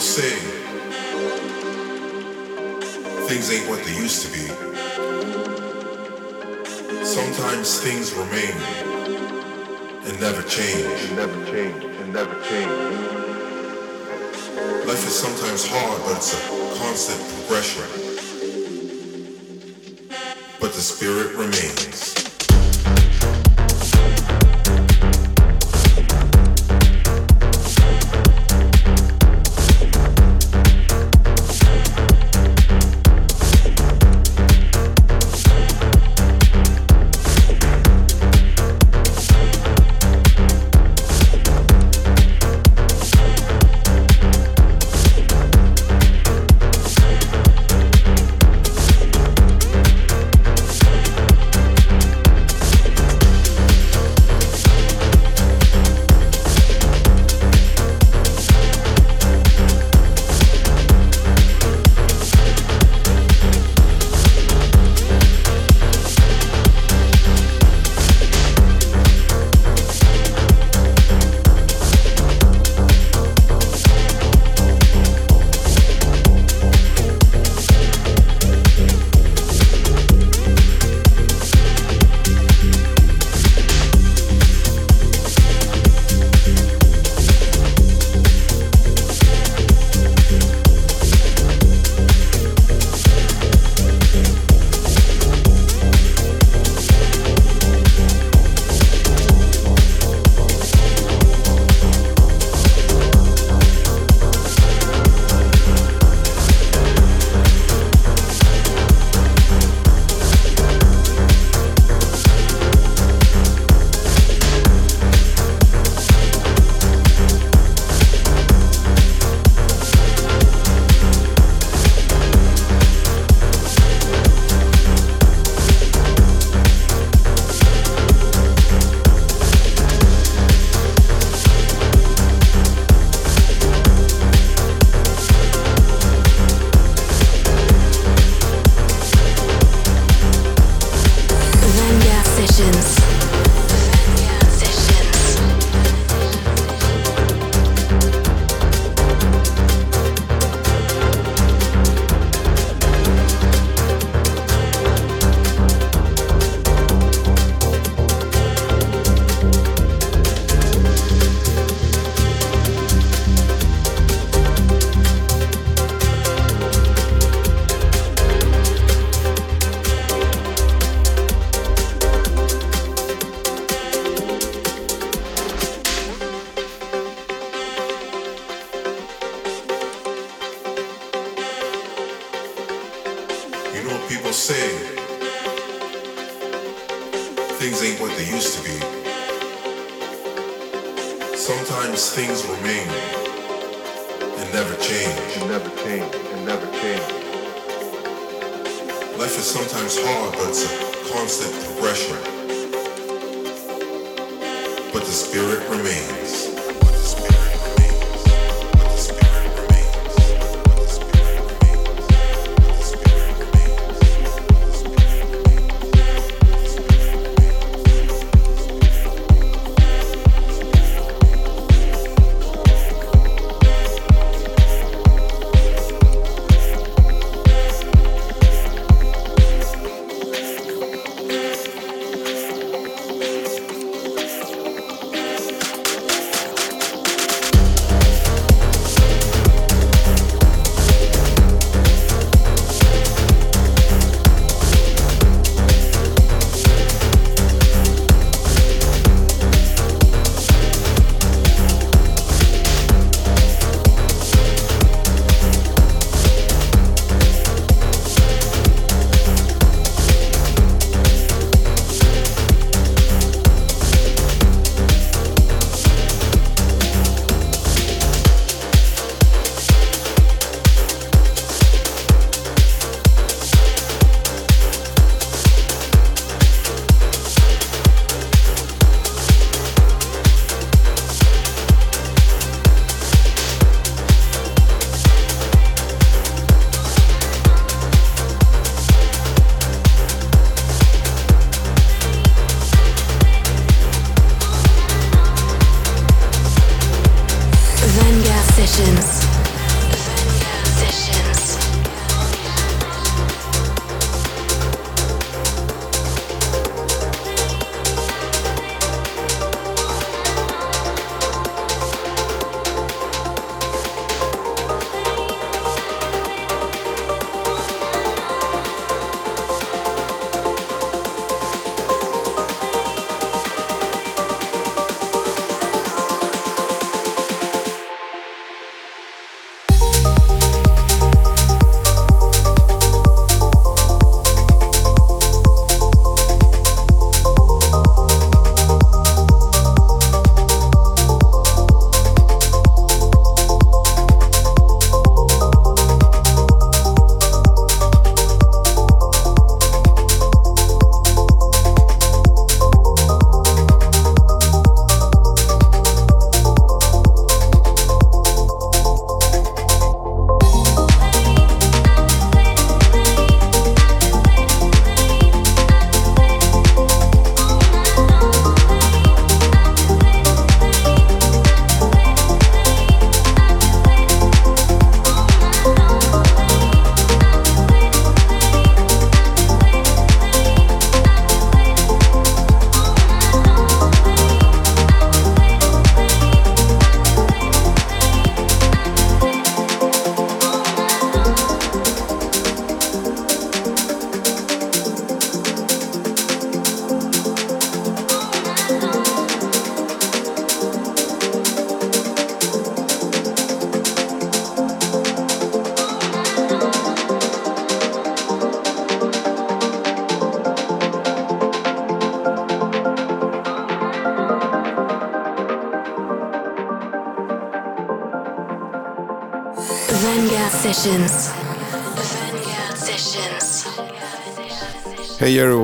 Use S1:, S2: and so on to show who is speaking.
S1: say things ain't what they used to be. Sometimes things remain and never change.
S2: and never change, and never change.
S1: Life is sometimes hard, but it's a constant progression. But the spirit remains.